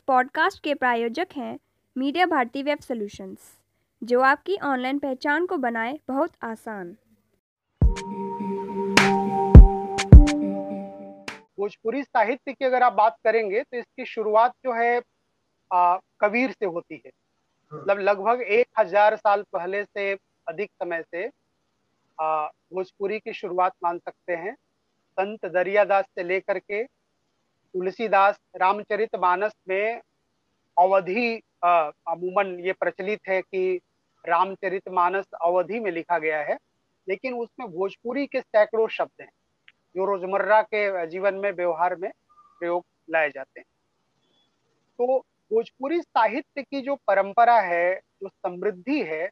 Podcast के प्रायोजक हैं मीडिया भारती वेब सॉल्यूशंस जो आपकी ऑनलाइन पहचान को बनाए बहुत आसान। भोजपुरी साहित्य की अगर आप बात करेंगे तो इसकी शुरुआत जो है आ, कबीर से होती है। मतलब लगभग एक हज़ार साल पहले से अधिक समय से भोजपुरी की शुरुआत मान सकते हैं। संत दरियादास से लेकर के तुलसीदास रामचरित मानस में अवधि अमूमन ये प्रचलित है कि रामचरित मानस अवधि में लिखा गया है, लेकिन उसमें भोजपुरी के सैकड़ों शब्द हैं, जो रोज़मर्रा के जीवन में व्यवहार में प्रयोग लाए जाते हैं। तो भोजपुरी साहित्य की जो परंपरा है, जो समृद्धि है,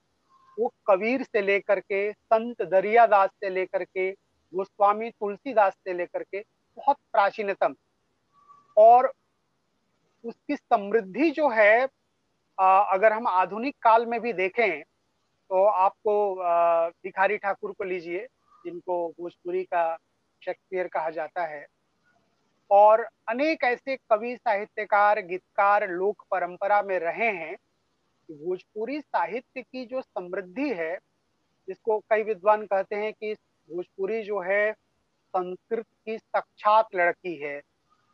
वो कबीर से लेकर के, संत दरियादास से लेकर के, गोस्वामी तुलसीदास से लेकर के बहुत प्राचीनतम और उसकी समृद्धि जो है अगर हम आधुनिक काल में भी देखें तो आपको भिखारी ठाकुर को लीजिए, जिनको भोजपुरी का शेक्सपियर कहा जाता है। और अनेक ऐसे कवि, साहित्यकार, गीतकार, लोक परंपरा में रहे हैं भोजपुरी साहित्य की जो समृद्धि है, जिसको कई विद्वान कहते हैं कि भोजपुरी जो है, संस्कृत की साक्षात लड़की है,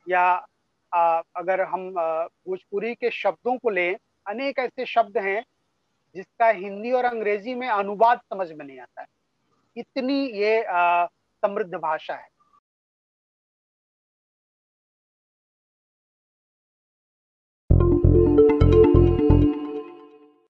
या अगर हम भोजपुरी के शब्दों को लें, अनेक ऐसे शब्द हैं जिसका हिंदी और अंग्रेज़ी में अनुवाद समझ में नहीं आता है। इतनी ये समृद्ध भाषा है।